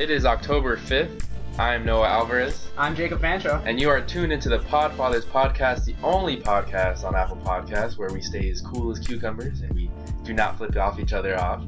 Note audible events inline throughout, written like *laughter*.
It is October 5th. I'm Noah Alvarez, I'm Jacob Fancho. and you are tuned into the Podfathers podcast, the only podcast on Apple Podcasts where we stay as cool as cucumbers and we do not flip off each other off.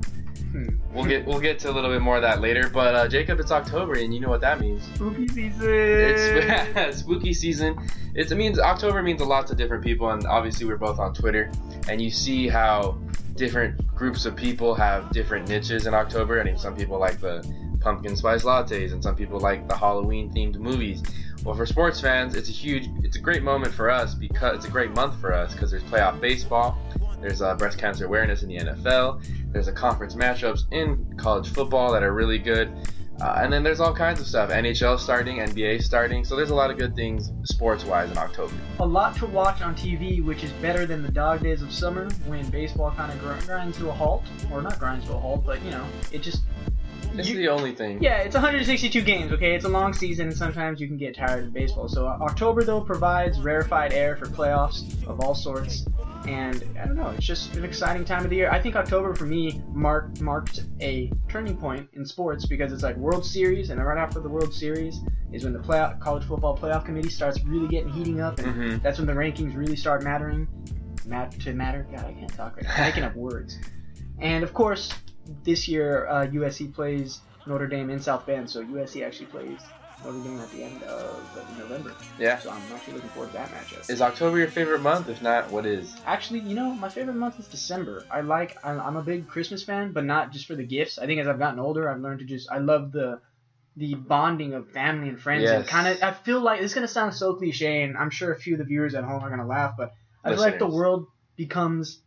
Hmm. We'll get we'll get to a little bit more of that later, but uh, Jacob, it's October, and you know what that means. Spooky season. It's *laughs* spooky season. It's, it means October means a lot to different people, and obviously we're both on Twitter, and you see how different groups of people have different niches in October. I mean, some people like the pumpkin spice lattes, and some people like the Halloween themed movies. Well, for sports fans, it's a huge, it's a great moment for us because it's a great month for us because there's playoff baseball, there's uh, breast cancer awareness in the NFL, there's a conference matchups in college football that are really good. Uh, and then there's all kinds of stuff. NHL starting, NBA starting. So there's a lot of good things sports wise in October. A lot to watch on TV, which is better than the dog days of summer when baseball kind of grinds to a halt. Or not grinds to a halt, but you know, it just. It's you- the only thing. yeah, it's 162 games, okay? It's a long season, and sometimes you can get tired of baseball. So, uh, October, though, provides rarefied air for playoffs of all sorts. And I don't know, it's just an exciting time of the year. I think October for me marked marked a turning point in sports because it's like World Series, and right after the World Series is when the playoff, college football playoff committee starts really getting heating up, and hmm that's when the rankings really start mattering. Mat- to matter. God, I can't talk right now. I'm making up words. And of course, this year uh, USC plays Notre Dame in South Bend, so USC actually plays Notre Dame at the end of November. Yeah. So I'm actually looking forward to that matchup. Is October your favorite month? If not, what is? Actually, you know, my favorite month is December. I like. I'm, I'm a big Christmas fan, but not just for the gifts. I think as I've gotten older, I've learned to just. I love the, the bonding of family and friends, and kind of. I feel like it's gonna sound so cliche, and I'm sure a few of the viewers at home are gonna laugh, but I feel like the world becomes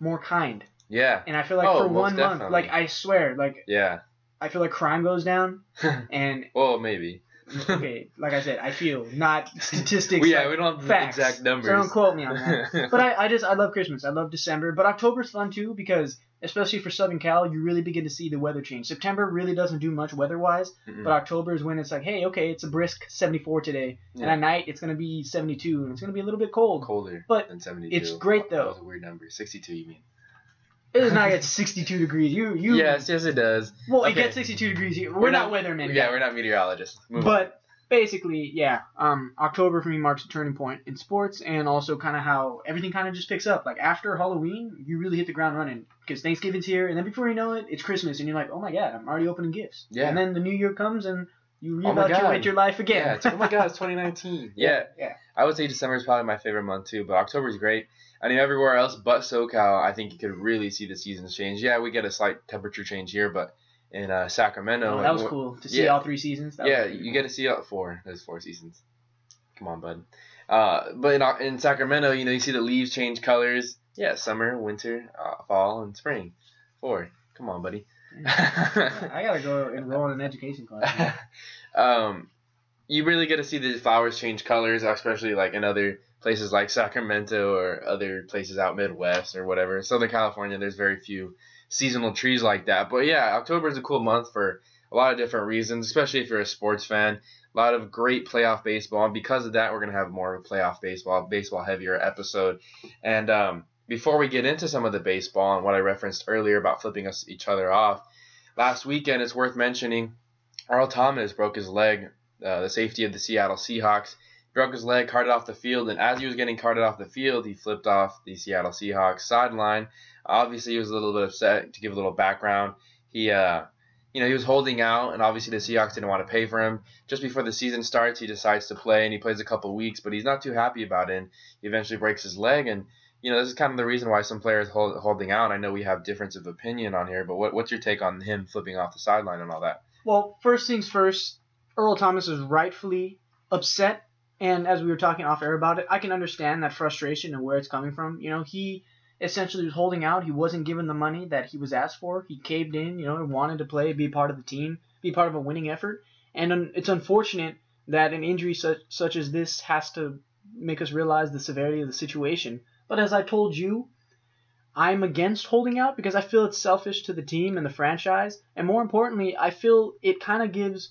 more kind, Yeah. and I feel like Oh, for one month, like I swear, like Yeah. I feel like crime goes down, *laughs* and well, maybe. okay, like I said, I feel not *laughs* statistics. Well, yeah, we don't have facts. exact numbers. So don't quote me on that. *laughs* But I, I just I love Christmas. I love December. But October's fun too because especially for Southern Cal, you really begin to see the weather change. September really doesn't do much weather wise, Mm-mm. but October is when it's like, hey, okay, it's a brisk 74 today, and at night it's gonna be 72, and it's gonna be a little bit cold. colder But than 72. it's great, though. That was a weird number. 62, you mean? It does not get 62 degrees. You you Yes, yes, it does. Well, it gets 62 degrees here. We're, not, weathermen. Yeah, we're not meteorologists. Move on. But basically, yeah, um, October for me marks a turning point in sports, and also kind of how everything kind of just picks up. Like after Halloween, you really hit the ground running because Thanksgiving's here, and then before you know it, it's Christmas, and you're like, oh my god, I'm already opening gifts. Yeah. And then the new year comes, and you Oh reevaluate God. your life again. it's, oh my god, it's *laughs* 2019. Yeah, yeah. I would say December is probably my favorite month too, but October is great. I mean, everywhere else but SoCal, I think you could really see the seasons change. Yeah, we get a slight temperature change here, but in uh, Sacramento, Oh, that was cool to see yeah. all three seasons. That yeah, you cool. get to see all four. There's four seasons. Come on, bud. Uh, but in, in Sacramento, you know, you see the leaves change colors. Yeah, summer, winter, uh, fall, and spring. Four. Come on, buddy. I gotta go *laughs* enroll in an education class. *laughs* um, you really get to see the flowers change colors, especially like in other places like Sacramento or other places out Midwest or whatever. Southern California, there's very few seasonal trees like that. But yeah, October is a cool month for a lot of different reasons, especially if you're a sports fan. A lot of great playoff baseball, and because of that, we're gonna have more of a playoff baseball, baseball heavier episode. And um, before we get into some of the baseball and what I referenced earlier about flipping us each other off, last weekend it's worth mentioning Earl Thomas broke his leg, uh, the safety of the Seattle Seahawks. Broke his leg, carted off the field, and as he was getting carted off the field, he flipped off the Seattle Seahawks sideline. Obviously, he was a little bit upset. To give a little background, he, uh, you know, he was holding out, and obviously the Seahawks didn't want to pay for him. Just before the season starts, he decides to play, and he plays a couple weeks, but he's not too happy about it. And he eventually breaks his leg, and you know, this is kind of the reason why some players hold, holding out. I know we have difference of opinion on here, but what, what's your take on him flipping off the sideline and all that? Well, first things first, Earl Thomas is rightfully upset, and as we were talking off air about it, I can understand that frustration and where it's coming from. You know, he essentially was holding out. He wasn't given the money that he was asked for. He caved in, you know, and wanted to play, be part of the team, be part of a winning effort. And it's unfortunate that an injury such, such as this has to make us realize the severity of the situation. But as I told you, I'm against holding out because I feel it's selfish to the team and the franchise. And more importantly, I feel it kind of gives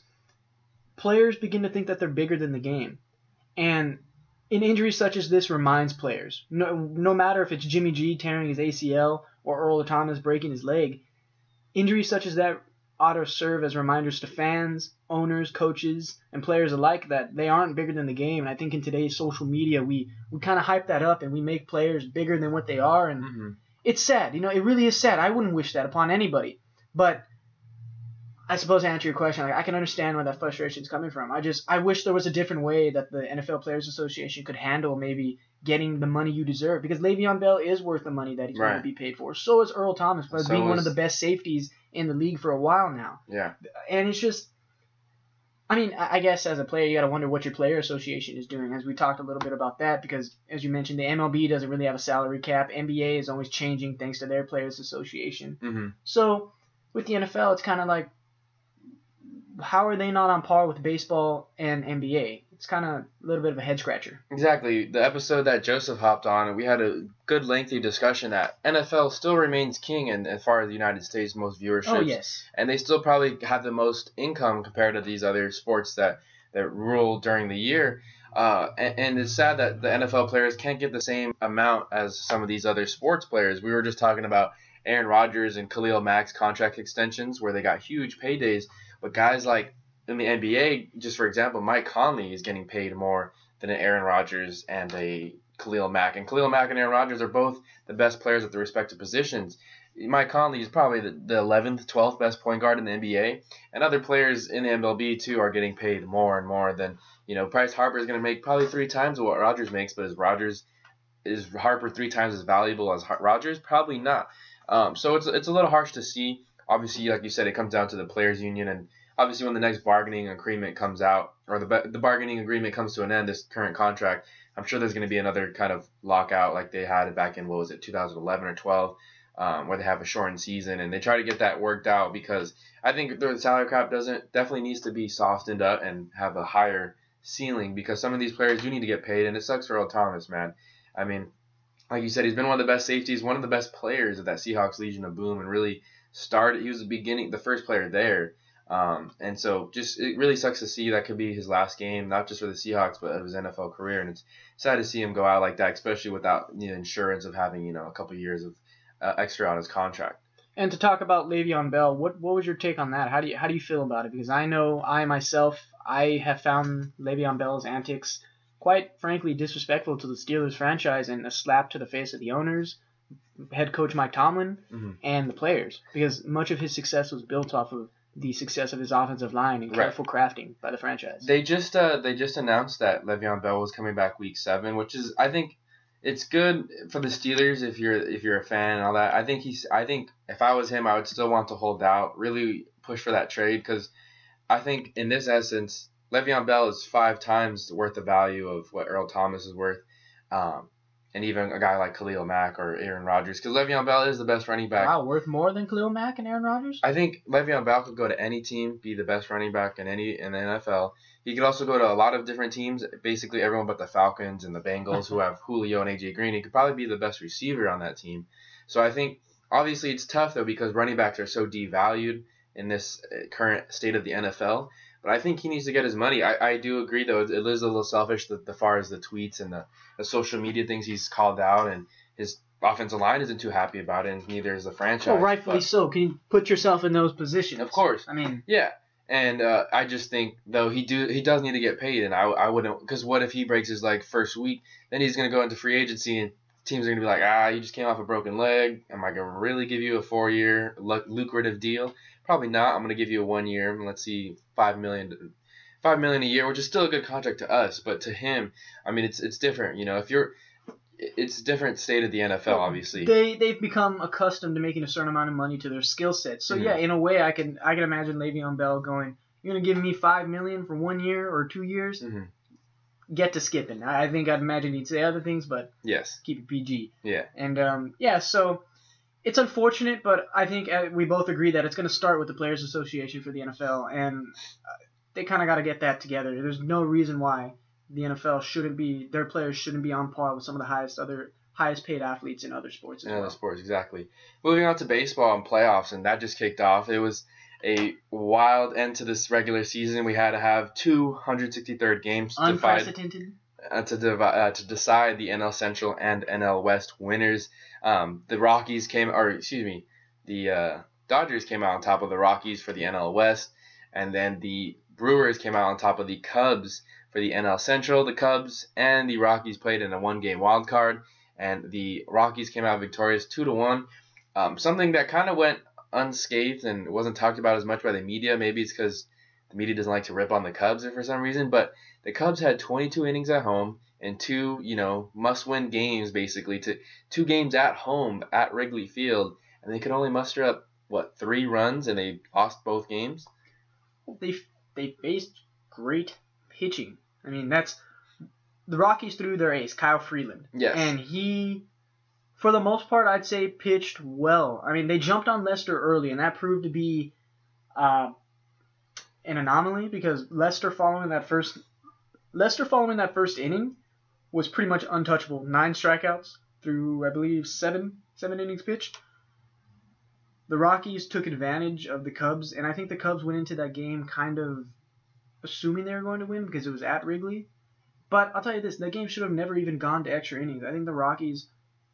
players begin to think that they're bigger than the game. And an injury such as this reminds players, no, no matter if it's Jimmy G tearing his ACL or Earl Thomas breaking his leg, injuries such as that ought to serve as reminders to fans, owners, coaches, and players alike that they aren't bigger than the game. And I think in today's social media, we, we kind of hype that up and we make players bigger than what they are. And Mm-hmm. it's sad. You know, it really is sad. I wouldn't wish that upon anybody. But I suppose to answer your question, like, I can understand where that frustration is coming from. I just I wish there was a different way that the NFL Players Association could handle maybe getting the money you deserve because Le'Veon Bell is worth the money that he's going to be paid for. So is Earl Thomas for So being one of the best safeties in the league for a while now. Yeah. And it's just I mean, I I guess as a player, you got to wonder what your player association is doing. As we talked a little bit about that, because as you mentioned, the MLB doesn't really have a salary cap. NBA is always changing thanks to their players association. Mm-hmm. So with the NFL, it's kind of like, how are they not on par with baseball and NBA? It's kind of a little bit of a head scratcher. Exactly. The episode that Joseph hopped on, we had a good lengthy discussion that NFL still remains king in as far as the United States most viewership. Oh yes, and they still probably have the most income compared to these other sports that that rule during the year. Uh, and, and it's sad that the NFL players can't get the same amount as some of these other sports players. We were just talking about Aaron Rodgers and Khalil Mack's contract extensions where they got huge paydays, but guys like in the NBA, just for example, Mike Conley is getting paid more than an Aaron Rodgers and a Khalil Mack. And Khalil Mack and Aaron Rodgers are both the best players at their respective positions. Mike Conley is probably the, the 11th, 12th best point guard in the NBA, and other players in the MLB too are getting paid more and more than you know. Bryce Harper is going to make probably three times what Rodgers makes, but is Rodgers is Harper three times as valuable as Rodgers? Probably not. Um, so it's it's a little harsh to see. Obviously, like you said, it comes down to the players' union, and obviously when the next bargaining agreement comes out or the the bargaining agreement comes to an end, this current contract, I'm sure there's going to be another kind of lockout like they had back in what was it 2011 or 12 um, where they have a shortened season and they try to get that worked out because I think the salary cap doesn't definitely needs to be softened up and have a higher ceiling because some of these players do need to get paid and it sucks for Earl Thomas, man. I mean, like you said, he's been one of the best safeties, one of the best players of that Seahawks Legion of Boom, and really started. He was the beginning, the first player there. Um, and so just it really sucks to see that could be his last game, not just for the Seahawks, but of his NFL career. And it's sad to see him go out like that, especially without the insurance of having you know a couple years of uh, extra on his contract. And to talk about Le'Veon Bell, what what was your take on that? How do you how do you feel about it? Because I know I myself I have found Le'Veon Bell's antics quite frankly disrespectful to the Steelers franchise and a slap to the face of the owners, head coach Mike Tomlin, Mhm. and the players. Because much of his success was built off of the success of his offensive line and Right. careful crafting by the franchise. They just uh, they just announced that Le'Veon Bell was coming back week seven, which is I think it's good for the Steelers if you're if you're a fan and all that. I think he's I think if I was him, I would still want to hold out, really push for that trade because I think in this essence, Le'Veon Bell is five times worth the value of what Earl Thomas is worth, um, and even a guy like Khalil Mack or Aaron Rodgers because Le'Veon Bell is the best running back. wow, worth more than Khalil Mack and Aaron Rodgers? I think Le'Veon Bell could go to any team, be the best running back in any in the NFL. He could also go to a lot of different teams, basically everyone but the Falcons and the Bengals, who have Julio and AJ Green. He could probably be the best receiver on that team. So I think obviously it's tough though because running backs are so devalued in this uh, current state of the NFL. But I think he needs to get his money. I, I do agree though it is a little selfish that the far as the tweets and the, the social media things he's called out and his offensive line isn't too happy about it, and neither is the franchise. Well, rightfully But- so. Can you put yourself in those positions? Of course. I mean, Yeah, and uh, I just think though he do he does need to get paid, and I I wouldn't because what if he breaks his leg first week? Then he's gonna go into free agency, and teams are gonna be like, ah, you just came off a broken leg. Am I gonna really give you a four year lucrative deal? Probably not. I'm gonna give you a one year. Let's see, five million. Five million a year, which is still a good contract to us, but to him, I mean, it's it's different. You know, if you're, it's a different state of the NFL, obviously. they they've become accustomed to making a certain amount of money to their skill set. So Mhm. yeah, in a way, I can I can imagine Le'Veon Bell going, "You're gonna give me five million for one year or two years? Mhm. Get to skipping." I, I think I'd imagine he'd say other things, but Yes. keep it PG. Yeah. And um, yeah, so it's unfortunate, but I think uh, we both agree that it's going to start with the Players Association for the NFL, and uh, they kind of got to get that together. There's no reason why the NFL shouldn't be their players shouldn't be on par with some of the highest other highest paid athletes in other sports in other well. sports, exactly. Moving on to baseball and playoffs, and that just kicked off. It was a wild end to this regular season. We had to have two 163rd games to, divide, uh, to, divi- uh, to decide the NL Central and NL West winners. Um, the Rockies came, or excuse me, the uh, Dodgers came out on top of the Rockies for the NL West, and then the Brewers came out on top of the Cubs for the NL Central. The Cubs and the Rockies played in a one-game wild card, and the Rockies came out victorious two to one. Um, something that kind of went unscathed and wasn't talked about as much by the media. Maybe it's because the media doesn't like to rip on the Cubs for some reason, but the Cubs had 22 innings at home and two, you know, must-win games basically to two games at home at Wrigley Field, and they could only muster up what three runs, and they lost both games. They they faced great pitching. I mean, that's the Rockies threw their ace, Kyle Freeland. Yes. And he, for the most part, I'd say pitched well. I mean, they jumped on Lester early, and that proved to be uh, an anomaly because Lester following that first Lester following that first inning was pretty much untouchable. Nine strikeouts through, I believe, seven seven innings pitched. The Rockies took advantage of the Cubs, and I think the Cubs went into that game kind of assuming they were going to win because it was at Wrigley. But I'll tell you this, that game should have never even gone to extra innings. I think the Rockies,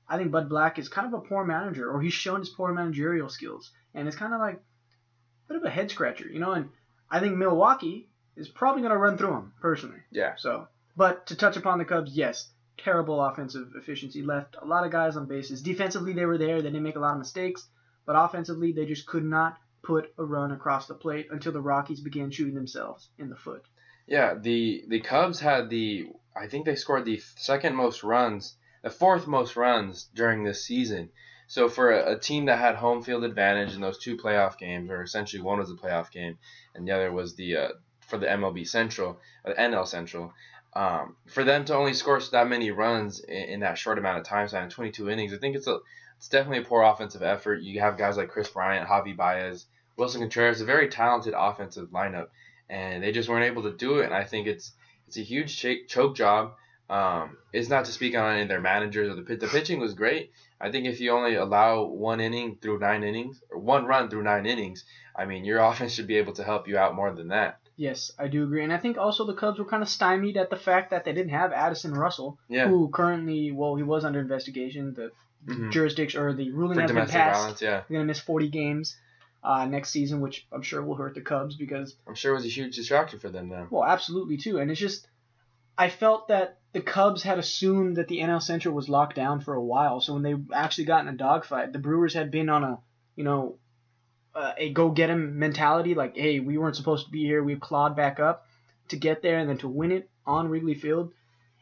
I think Bud Black is kind of a poor manager, or he's shown his poor managerial skills, and it's kind of like a bit of a head scratcher, you know. And I think Milwaukee is probably going to run through him personally. Yeah. So, but to touch upon the Cubs, yes, terrible offensive efficiency. Left a lot of guys on bases. Defensively, they were there. They didn't make a lot of mistakes, but offensively, they just could not put a run across the plate until the Rockies began shooting themselves in the foot. Yeah, the the Cubs had the I think they scored the second most runs, the fourth most runs during this season. So for a, a team that had home field advantage in those two playoff games, or essentially one was a playoff game and the other was the uh, for the MLB Central, uh, NL Central. Um, for them to only score that many runs in, in that short amount of time span, 22 innings, I think it's a it's definitely a poor offensive effort. You have guys like Kris Bryant, Javi Baez, Willson Contreras, a very talented offensive lineup, and they just weren't able to do it. And I think it's it's a huge ch- choke job. Um, it's not to speak on any of their managers or the. The pitching was great. I think if you only allow one inning through nine innings or one run through nine innings, I mean your *laughs* offense should be able to help you out more than that. Yes, I do agree, and I think also the Cubs were kind of stymied at the fact that they didn't have Addison Russell, Yeah. who currently, well, he was under investigation. The Mhm. jurisdiction or the ruling For has been passed. violence, yeah, He's gonna miss 40 games uh, next season, which I'm sure will hurt the Cubs because, I'm sure it was a huge distraction for them though. well, absolutely too. And it's just, I felt that the Cubs had assumed that the NL Central was locked down for a while. So when they actually got in a dogfight, the Brewers had been on a, you know, uh, a go get 'em mentality. Like, hey, we weren't supposed to be here. We've clawed back up to get there, and then to win it on Wrigley Field.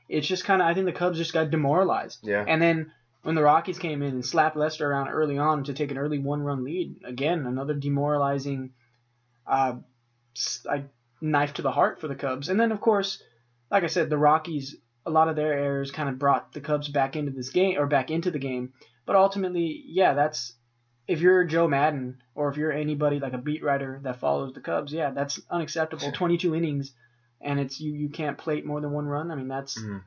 It's just kind of, I think the Cubs just got demoralized. Yeah, And then when the Rockies came in and slapped Lester around early on to take an early one-run lead, again another demoralizing, uh, like knife to the heart for the Cubs. And then of course, like I said, the Rockies, a lot of their errors kind of brought the Cubs back into this game or back into the game. But ultimately, yeah, that's if you're Joe Maddon or if you're anybody like a beat writer that follows the Cubs, yeah, that's unacceptable. *laughs* 22 innings, and it's you you can't plate more than one run. I mean that's Mhm.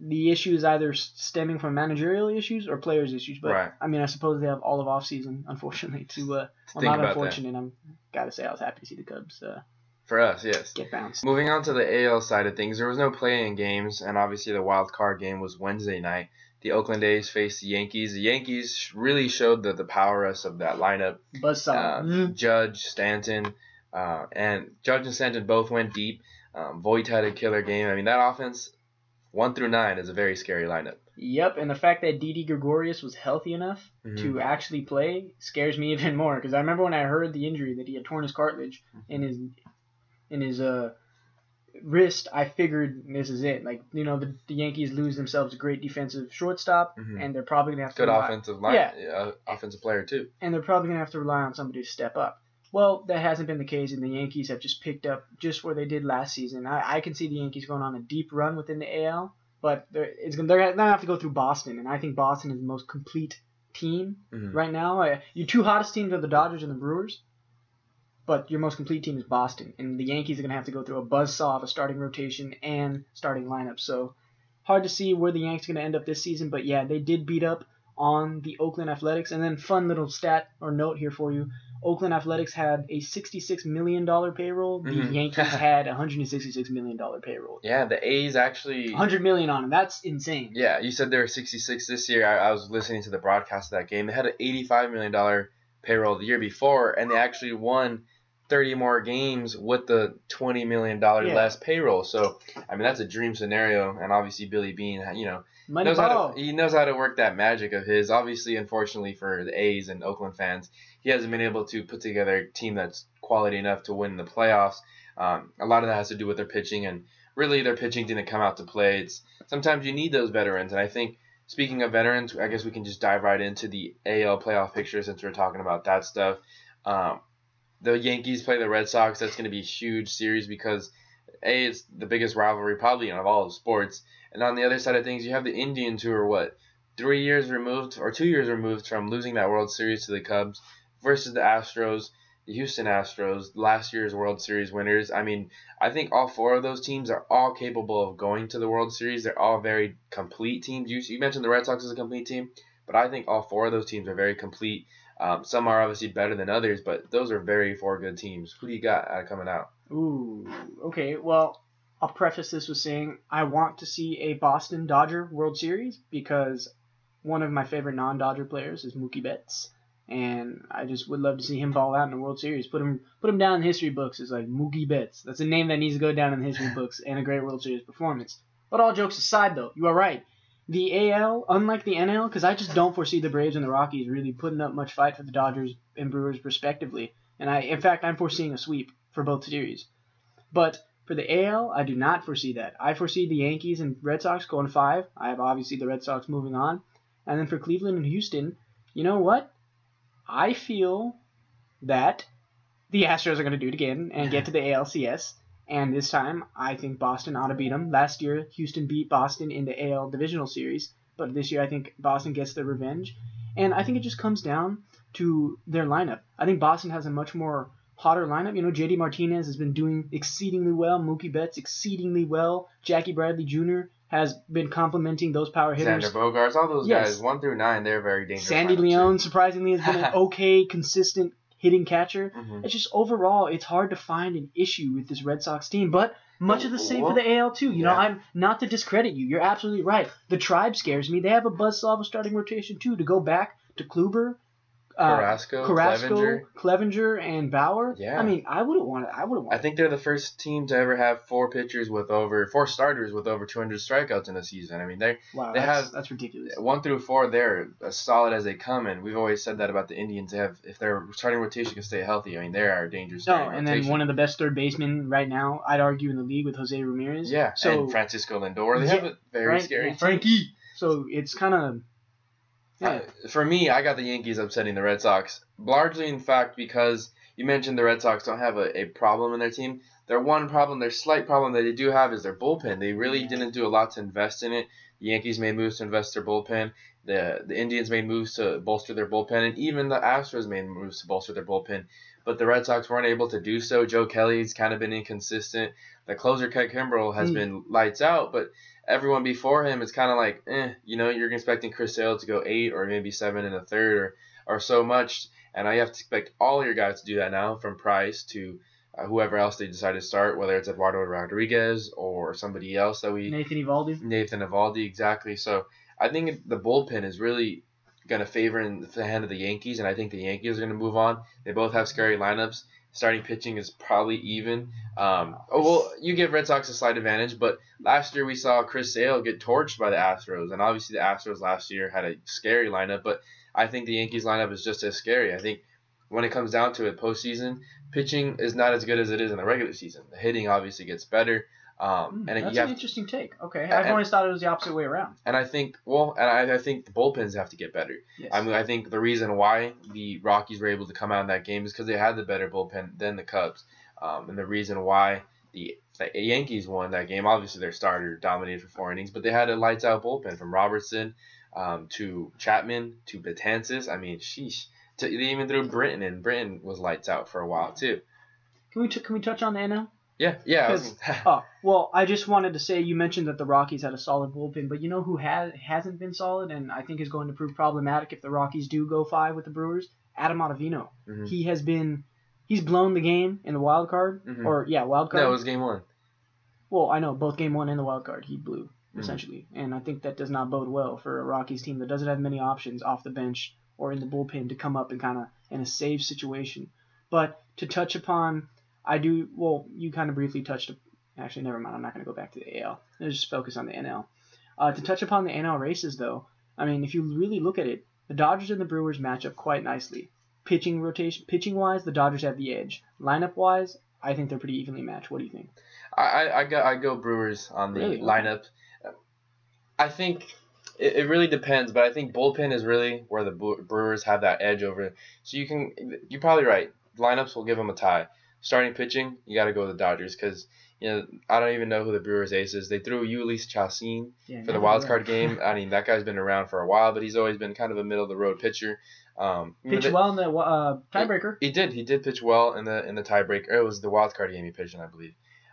the issue is either stemming from managerial issues or players issues. But Right. I mean, I suppose they have all of off season, unfortunately. To uh, well, Think not about that. unfortunate. I'm gotta say I was happy to see the Cubs uh, for us, yes. get bounced. Moving on to the AL side of things, there was no play-in games, and obviously the wild card game was Wednesday night. The Oakland A's faced the Yankees. The Yankees really showed the, the power of that lineup. Uh, Judge, Stanton, uh, and Judge and Stanton both went deep. Um, Voit had a killer game. I mean, that offense, one through nine, is a very scary lineup. Yep, and the fact that Didi Gregorius was healthy enough Mhm. to actually play scares me *laughs* even more because I remember when I heard the injury that he had torn his cartilage Mm-hmm. in his in his uh wrist. I figured this is it. Like you know, the, the Yankees lose themselves a great defensive shortstop, Mhm. and they're probably gonna have to Good rely- offensive line, Yeah. offensive player too. and they're probably gonna have to rely on somebody to step up. Well, that hasn't been the case, and the Yankees have just picked up just where they did last season. I, I can see the Yankees going on a deep run within the AL, but they're, it's gonna, they're gonna have to go through Boston, and I think Boston is the most complete team Mhm. right now. Uh, Your two hottest teams are the Dodgers and the Brewers, but your most complete team is Boston, and the Yankees are gonna have to go through a buzzsaw of a starting rotation and starting lineup. So hard to see where the Yankees are gonna end up this season, but yeah, they did beat up on the Oakland Athletics. And then fun little stat or note here for you. Oakland Athletics had a $66 million payroll. The Mhm. Yankees *laughs* had a $166 million payroll. Yeah, the A's actually. $100 million on them. That's insane. Yeah, you said they were 66 this year. I, I was listening to the broadcast of that game. They had an 85 million dollar payroll the year before, and they actually won 30 more games with the 20 million dollar Yeah. less payroll. So I mean that's a dream scenario, and obviously Billy Beane, you know, Money knows how to, he knows how to work that magic of his. Obviously, unfortunately for the A's and Oakland fans, he hasn't been able to put together a team that's quality enough to win the playoffs. Um, a lot of that has to do with their pitching, and really their pitching didn't come out to play. It's sometimes you need those veterans, and I think speaking of veterans, I guess we can just dive right into the AL playoff picture since we're talking about that stuff. Um, the Yankees play the Red Sox. That's going to be a huge series because a it's the biggest rivalry probably of all of sports. And on the other side of things, you have the Indians who are what three years removed or two years removed from losing that World Series to the Cubs versus the Astros, the Houston Astros, last year's World Series winners. I mean, I think all four of those teams are all capable of going to the World Series. They're all very complete teams. You, you mentioned the Red Sox as a complete team, but I think all four of those teams are very complete. Um, some are obviously better than others, but those are very four good teams. Who do you got uh, coming out? Ooh, okay. Well, I'll preface this with saying I want to see a Boston Dodger World Series because one of my favorite non-Dodger players is Mookie Betts, and I just would love to see him ball out in the World Series. Put him put him down in history books as like Mookie Betts. That's a name that needs to go down in the history *laughs* books and a great World Series performance. But all jokes aside, though, you are right. The AL, unlike the NL, because I just don't foresee the Braves and the Rockies really putting up much fight for the Dodgers and Brewers respectively. And I, in fact, I'm foreseeing a sweep for both series. But for the AL, I do not foresee that. I foresee the Yankees and Red Sox going five. I have obviously the Red Sox moving on. And then for Cleveland and Houston, you know what? I feel that the Astros are going to do it again and get to the ALCS. And this time, I think Boston ought to beat them. Last year, Houston beat Boston in the AL Divisional Series, but this year I think Boston gets their revenge. And I think it just comes down to their lineup. I think Boston has a much more hotter lineup. You know, JD Martinez has been doing exceedingly well. Mookie Betts exceedingly well. Jackie Bradley Jr. has been complimenting those power hitters. Xander Bogaerts, all those Yes. guys, one through nine, they're very dangerous. Sandy Leon surprisingly has been an *laughs* okay, consistent hitting catcher. Mhm. It's just overall, it's hard to find an issue with this Red Sox team, but much of the same for the AL too. You know, Yeah. I'm not to discredit you. You're absolutely right. The tribe scares me. They have a buzzsaw of a starting rotation too. To go back to Kluber, uh, Carrasco, Carrasco, Clevinger. Clevinger, and Bauer. Yeah. I mean, I wouldn't want it. I wouldn't want. I think they're the first team to ever have four pitchers with over four starters with over 200 strikeouts in a season. I mean, they're Wow, they that's, have- that's ridiculous. one through four. They're as solid as they come, and we've always said that about the Indians. They have if their starting rotation can stay healthy. I mean, they are dangerous. No, and then one of the best third basemen right now, I'd argue in the league with Jose Ramirez. yeah, So and Francisco Lindor. They Yeah, have a very right, scary yeah, team. Frankie. So it's kind of yeah. Uh, for me, I got the Yankees upsetting the Red Sox, largely in fact because you mentioned the Red Sox don't have a, a problem in their team. Their one problem, their slight problem that they do have is their bullpen. They really didn't do a lot to invest in it. The Yankees made moves to invest their bullpen. The the Indians made moves to bolster their bullpen, and even the Astros made moves to bolster their bullpen. But the Red Sox weren't able to do so. Joe Kelly's kind of been inconsistent. The closer, Craig Kimbrel, has Hmm. been lights out, but everyone before him is kind of like, eh, you know, you're expecting Chris Sale to go eight or maybe seven in a third or, or so much. And I have to expect all your guys to do that now, from Price to uh, whoever else they decide to start, whether it's Eduardo Rodriguez or somebody else that we Nathan Eovaldi. Nathan Eovaldi, exactly. So I think the bullpen is really going to favor in the hand of the Yankees, and I think the Yankees are going to move on. They both have scary lineups. Starting pitching is probably even. Um, oh, well, you give Red Sox a slight advantage, but last year we saw Chris Sale get torched by the Astros, and obviously the Astros last year had a scary lineup, but I think the Yankees lineup is just as scary. I think when it comes down to it, postseason pitching is not as good as it is in the regular season. The hitting obviously gets better, um, Hmm, and that's an have interesting take. Okay, I've always thought it was the opposite way around. and I think, well, and I, I think the bullpens have to get better. Yes. I mean, I think the reason why the Rockies were able to come out in that game is because they had the better bullpen than the Cubs. Um, and the reason why the, the Yankees won that game, obviously their starter dominated for four innings, but they had a lights out bullpen from Robertson um, to Chapman to Betances. I mean, sheesh. To, they even threw Britton and Britton was lights out for a while too. Can we t- can we touch on the NL? Yeah, yeah. I was- Oh *laughs* well, I just wanted to say you mentioned that the Rockies had a solid bullpen, but you know who has hasn't been solid and I think is going to prove problematic if the Rockies do go five with the Brewers? Adam Ottavino. Mhm. He has been he's blown the game in the wild card Mhm. or yeah wild card. no, it was game one. Well, I know both game one and the wild card he blew Mhm. essentially, and I think that does not bode well for a Rockies team that doesn't have many options off the bench or in the bullpen to come up and kind of in a save situation. But to touch upon, I do well. You kind of briefly touched. Actually, never mind. I'm not going to go back to the AL. Let's just focus on the NL. Uh, to touch upon the NL races, though, I mean, if you really look at it, the Dodgers and the Brewers match up quite nicely. Pitching rotation, pitching wise, the Dodgers have the edge. Lineup wise, I think they're pretty evenly matched. What do you think? I, I, go I go Brewers on the Really? Lineup. I think it, it really depends, but I think bullpen is really where the Brewers have that edge over. So you can you're probably right. Lineups will give them a tie. Starting pitching, you got to go with the Dodgers because you know I don't even know who the Brewers ace is. They threw Jhoulys Chacin Yeah, for the wild card game. I mean that guy's been around for a while, but he's always been kind of a middle of the road pitcher. Um, Pitch they- well in the uh, tiebreaker. he did. He did pitch well in the in the tiebreaker. It was the wild card game he pitched in, I believe.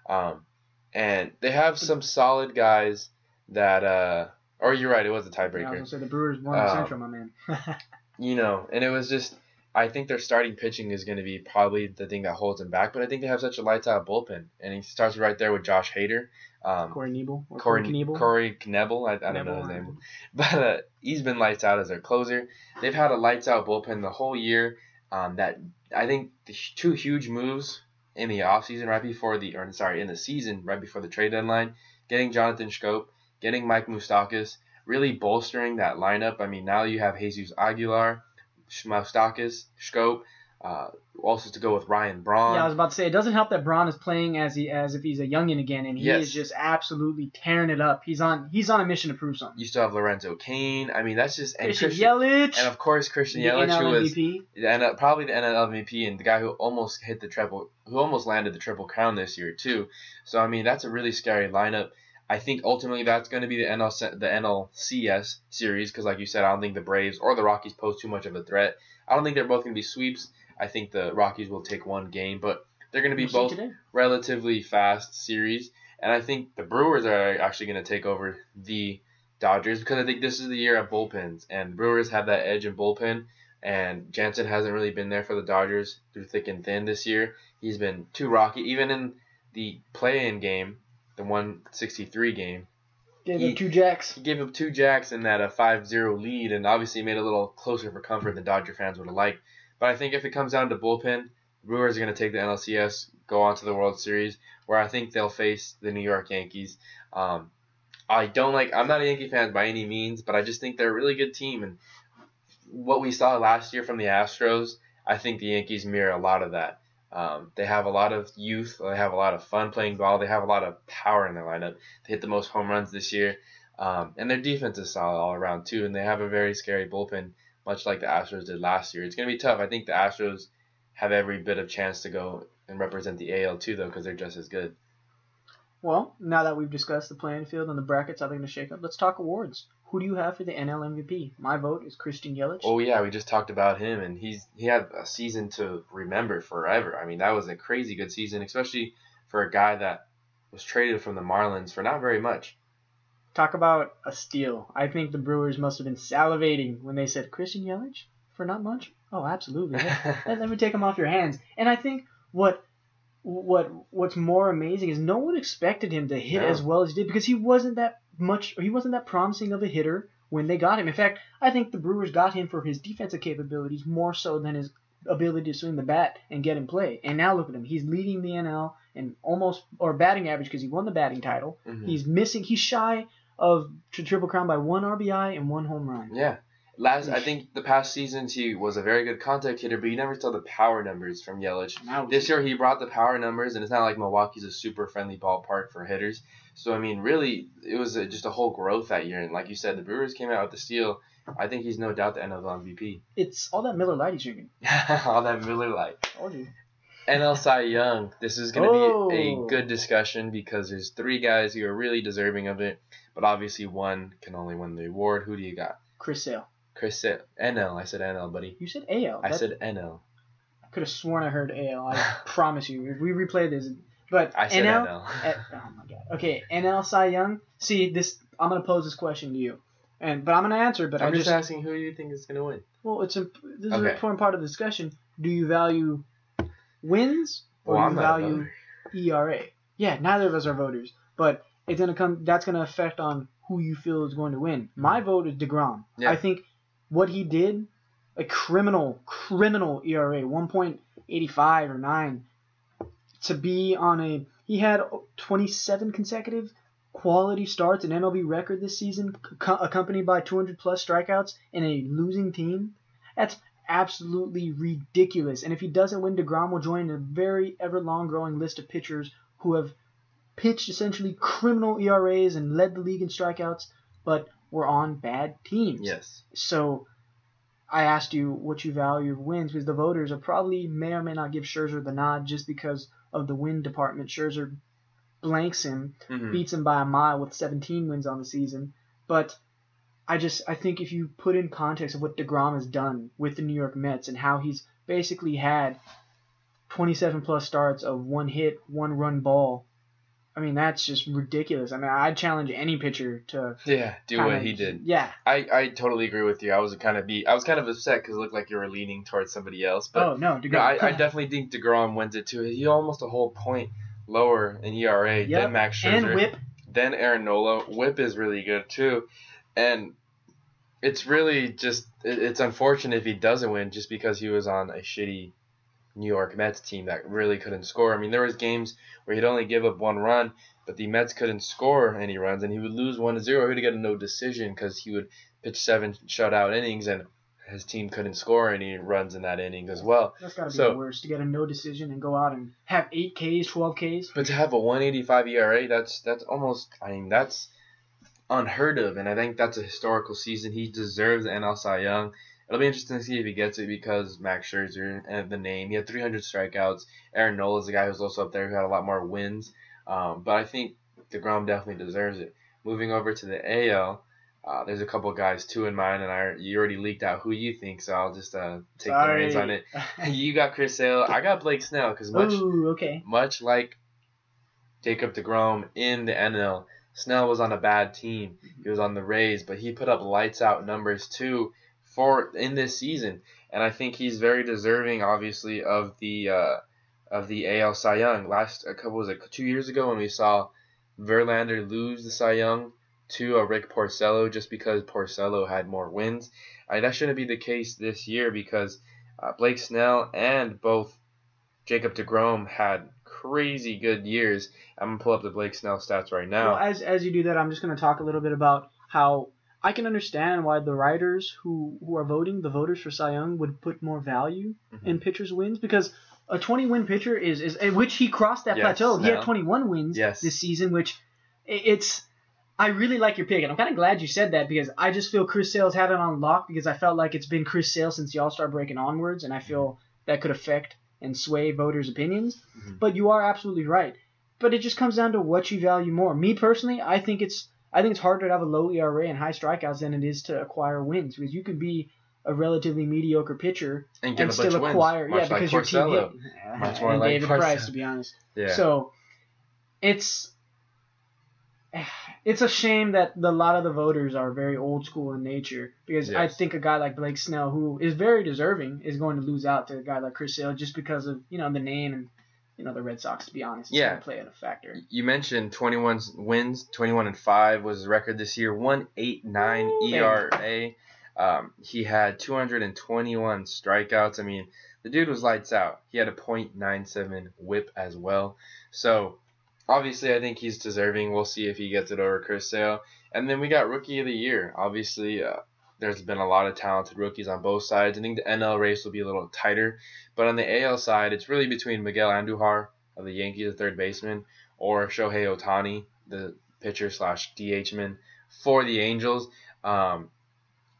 Um, and they have some solid guys that. Uh, or you're right. It was a I was tiebreaker. gonna say the Brewers won the Um, Central, my man. *laughs* You know, and it was just. I think their starting pitching is going to be probably the thing that holds them back. But I think they have such a lights out bullpen, and he starts right there with Josh Hader. Um, Corey Nebel or Corey, Corey Knebel. Corey Knebel. I, I don't know his name. *laughs* But uh, he's been lights out as their closer. They've had a lights out bullpen the whole year. Um, that I think the two huge moves in the offseason right before the or sorry in the season right before the trade deadline, getting Jonathan Schoop, getting Mike Moustakas, really bolstering that lineup. I mean now you have Jesus Aguilar, Moustakas, Schoop. Uh, also to go with Ryan Braun. Yeah, I was about to say it doesn't help that Braun is playing as he as if he's a youngin again, and he Yes. is just absolutely tearing it up. He's on he's on a mission to prove something. you still have Lorenzo Cain. I mean that's just and Christian Christian, Yelich, and of course Christian the Yelich, NL who was and probably the NL MVP and the guy who almost hit the triple, who almost landed the triple crown this year too. So I mean, that's a really scary lineup. I think ultimately that's going to be the NL the NLCS series because, like you said, I don't think the Braves or the Rockies pose too much of a threat. I don't think they're both going to be sweeps. I think the Rockies will take one game, but they're going to be We'll both relatively fast series. And I think the Brewers are actually going to take over the Dodgers because I think this is the year of bullpens, and Brewers have that edge in bullpen. And Jansen hasn't really been there for the Dodgers through thick and thin this year. He's been too rocky, even in the play-in game, the 163 game. Gave he- him two jacks. He gave up two jacks in that a 5-0 lead, and obviously made it a little closer for comfort than Dodger fans would have liked. But I think if it comes down to bullpen, Brewers are going to take the NLCS, go on to the World Series, where I think they'll face the New York Yankees. Um, I don't like. I'm not a Yankee fan by any means, but I just think they're a really good team, and what we saw last year from the Astros, I think the Yankees mirror a lot of that. Um, they have a lot of youth. They have a lot of fun playing ball. They have a lot of power in their lineup. They hit the most home runs this year, um, and their defense is solid all around too. And they have a very scary bullpen, much like the Astros did last year. It's gonna be tough. I think the Astros have every bit of chance to go and represent the AL too, though, because they're just as good. Well, now that we've discussed the playing field and the brackets, I think to shake up. Let's talk awards. Who do you have for the NL MVP? My vote is Christian Yelich. Oh yeah, we just talked about him, and he's he had a season to remember forever. I mean, that was a crazy good season, especially for a guy that was traded from the Marlins for not very much. Talk about a steal. I think the Brewers must have been salivating when they said Christian Yelich for not much. Oh, absolutely. let, *laughs* let me take him off your hands. And I think what what what's more amazing is no one expected him to hit No. as well as he did because he wasn't that much he wasn't that promising of a hitter when they got him. In fact, I think the Brewers got him for his defensive capabilities more so than his ability to swing the bat and get in play. And now look at him. He's leading the NL in almost or batting average because he won the batting title. Mhm. He's missing he's shy of tri- triple crown by one RBI and one home run. Yeah. Last, I think the past seasons he was a very good contact hitter, but you never saw the power numbers from Yelich. Now This year he brought the power numbers, and it's not like Milwaukee's a super friendly ballpark for hitters. So I mean, really, it was a, just a whole growth that year. And like you said, the Brewers came out with the steal. I think he's no doubt the NL MVP. it's all that Miller Lite he's drinking. *laughs* All that Miller Lite. Told you. NL Cy Young. This is going to Oh. be a oh. good discussion because there's three guys who are really deserving of it, but obviously one can only win the award. Who do you got? Chris Sale. Chris said NL. I said NL, buddy. You said AL. I That- said NL. I could have sworn I heard AL. I *laughs* promise you. If we replay this, but I said NL. NL. eh, oh my god. Okay, NL Cy Young. See this. I'm gonna pose this question to you, and but I'm gonna answer. But I'm I just just asking who you think is going to win. well, it's a, this is an important part of the discussion. Do you value wins or Well, do you value ERA? Yeah, neither of us are voters, but it's gonna come. That's gonna affect on who you feel is going to win. My vote is Degrom. Yeah. I think what he did a criminal, criminal ERA, 1.85 or 9, to be on a. He had 27 consecutive quality starts, an MLB record this season, co- accompanied by 200 plus strikeouts in a losing team. That's absolutely ridiculous. And if he doesn't win, DeGrom will join a very ever long growing list of pitchers who have pitched essentially criminal ERAs and led the league in strikeouts, but were on bad teams. Yes. So I asked you what you value wins because the voters are probably may or may not give Scherzer the nod just because of the win department. Scherzer blanks him, Mhm. beats him by a mile with 17 wins on the season. But I just I think if you put in context of what DeGrom has done with the New York Mets and how he's basically had 27 plus starts of one hit, one run ball. I mean that's just ridiculous. I mean I'd challenge any pitcher to Yeah, do kinda- what he did. Yeah. I, I totally agree with you. I was kind of be I was kind of upset because it looked like you were leaning towards somebody else, but oh no, DeGrom. no, I, I *laughs* definitely think Degrom wins it too. He almost a whole point lower in ERA Yep, than Max Scherzer, and Whip. then Aaron Nola. Whip is really good too, and it's really just it, it's unfortunate if he doesn't win just because he was on a shitty New York Mets team that really couldn't score. I mean, there was games where he'd only give up one run, but the Mets couldn't score any runs, and he would lose one to zero. He'd get a no decision because he would pitch seven shutout innings, and his team couldn't score any runs in that inning as well. That's got to be So- the worst to get a no decision and go out and have eight Ks, 12 Ks. But to have a 185 ERA, that's that's almost I mean that's unheard of, and I think that's a historical season. He deserves the NL Cy Young. It'll be interesting to see if he gets it because Max Scherzer and the name. He had 300 strikeouts. Aaron Nola is a guy who's also up there who had a lot more wins. Um, but I think Degrom definitely deserves it. Moving over to the AL, uh, there's a couple guys two in mind, and I you already leaked out who you think, so I'll just uh, take the reins on it. *laughs* You got Chris Sale. I got Blake Snell because much Ooh, okay. much like Jacob DeGrom in the NL, Snell was on a bad team. He was on the Rays, but he put up lights out numbers too for in this season, and I think he's very deserving, obviously, of the uh, of the AL Cy Young. Last a couple was it two years ago when we saw Verlander lose the Cy Young to a Rick Porcello just because Porcello had more wins. I, that shouldn't be the case this year because uh, Blake Snell and both Jacob DeGrom had crazy good years. I'm gonna pull up the Blake Snell stats right now. Well, as as you do that, I'm just to talk a little bit about how I can understand why the writers who who are voting, the voters for Cy Young, would put more value Mhm. in pitchers' wins because a 20 win pitcher is is which he crossed that Yes, plateau. He had 21 wins Yes. this season, which it's. I really like your pick, and I'm kind of glad you said that because I just feel Chris Sale's had it on lock because I felt like it's been Chris Sale since the All Star break and onwards, and I feel that could affect and sway voters' opinions. Mhm. But you are absolutely right. But it just comes down to what you value more. Me personally, I think it's I think it's harder to have a low ERA and high strikeouts than it is to acquire wins because you could be a relatively mediocre pitcher and get and still acquire yeah because like your team hit and like David Porcello. Price to be honest. Yeah. So it's *sighs* it's a shame that the, a lot of the voters are very old school in nature because I think a guy like Blake Snell, who is very deserving, is going to lose out to a guy like Chris Sale just because of you know the name and you know the Red Sox. To be honest, it's Yeah. gonna play a factor. you mentioned 21 wins, 21 and 5 was his record this year, 189 Ooh, ERA. Um, he had 221 strikeouts. I mean, the dude was lights out. He had a .97 whip as well. So, obviously, I think he's deserving. We'll see if he gets it over Chris Sale. And then we got Rookie of the Year. Obviously, uh, there's been a lot of talented rookies on both sides. I think the NL race will be a little tighter. But on the AL side, it's really between Miguel Andujar of the Yankees, the third baseman, or Shohei Ohtani, the pitcher slash DH man for the Angels. Um,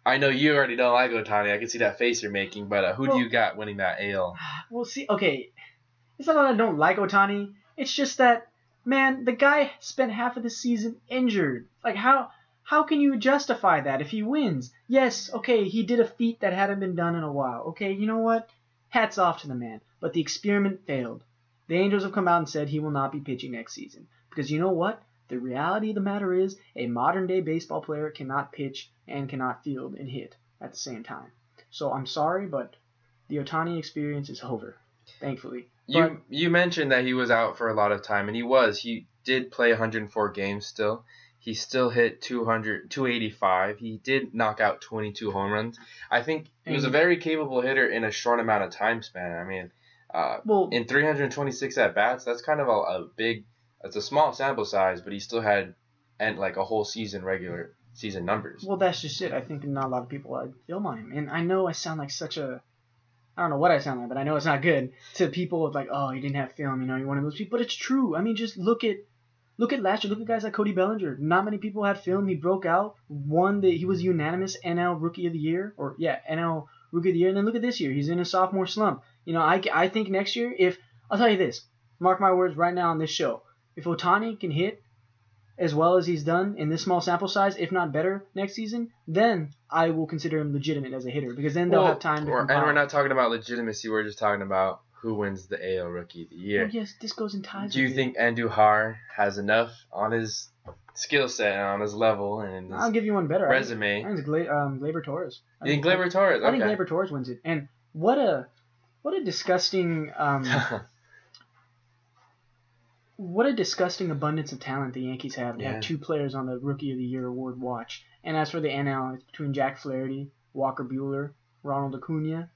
I know you already don't like Ohtani. I can see that face you're making, but uh, who Well- do you got winning that AL? Well, see, okay, it's not that I don't like Ohtani. It's just that, man, the guy spent half of the season injured. Like, how how can you justify that if he wins? Yes, okay, he did a feat that hadn't been done in a while. Okay, you know what? Hats off to the man. But the experiment failed. The Angels have come out and said he will not be pitching next season. Because you know what? The reality of the matter is, a modern day baseball player cannot pitch and cannot field and hit at the same time. So I'm sorry, but the Ohtani experience is over, thankfully. You But- you mentioned that he was out for a lot of time, and he was. He did play 104 games still. He still hit 200, 285. He did knock out 22 home runs. I think he was a very capable hitter in a short amount of time span. I mean, uh, Well, in 326 at bats, that's kind of a, a big. It's a small sample size, but he still had and like a whole season regular season numbers. well, that's just it. I think not a lot of people had film on him, and I know I sound like such a, I don't know what I sound like, but I know it's not good to people with like, oh, he didn't have film, you know, you're one of those people. But it's true. I mean, just look at, look at last year. Look at guys like Cody Bellinger. Not many people had film. He broke out, won the, he was unanimous NL Rookie of the Year, or yeah, NL Rookie of the Year. And then look at this year. He's in a sophomore slump. You know, I, I think next year, if I'll tell you this, mark my words right now on this show, if Ohtani can hit as well as he's done in this small sample size, if not better next season, then I will consider him legitimate as a hitter because then they'll Well, have time to. or- and we're not talking about legitimacy. We're just talking about who wins the AL Rookie of the Year. Well, yes, this goes in ties. Do you it. think Andujar has enough on his skill set and on his level and I'll give you one better. I think- resume? I think it's Gla- um, Gleyber Torres. I You think Gleyber Torres? Okay. I think Gleyber Torres wins it. And what a what a disgusting um, *laughs* what a disgusting abundance of talent the Yankees have They Yeah. have two players on the Rookie of the Year award watch. And as for the NL, it's between Jack Flaherty, Walker Buehler, Ronald Acuna.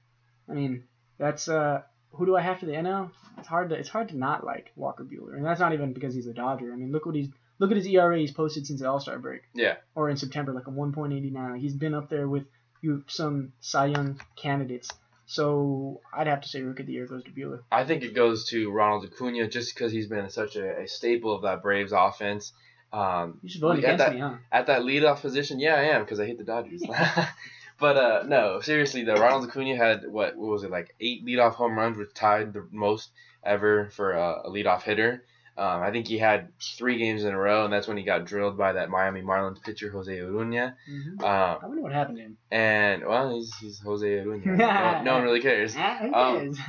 I mean, that's uh, who do I have for the NL? It's hard to it's hard to not like Walker Buehler, and that's not even because he's a Dodger. I mean, look what he's look at his ERA he's posted since the All Star break. Yeah. Or in September, like a 1.89. He's been up there with you some Cy Young candidates. So I'd have to say Rookie of the Year goes to Buehler. I think it goes to Ronald Acuna just because he's been such a, a staple of that Braves offense. Um, You should vote against that- me, huh? at that leadoff position, yeah, I am because I hate the Dodgers. *laughs* *laughs* but uh, no, seriously though, Ronald Acuna had what, what was it like eight leadoff home runs, which tied the most ever for a, a leadoff hitter. Um, I think he had three games in a row, and that's when he got drilled by that Miami Marlins pitcher Jose Urena. Mm-hmm. Um, I wonder what happened to him. and well, he's, he's Jose Urena. *laughs* no, no one really cares. Ah, Um? *laughs*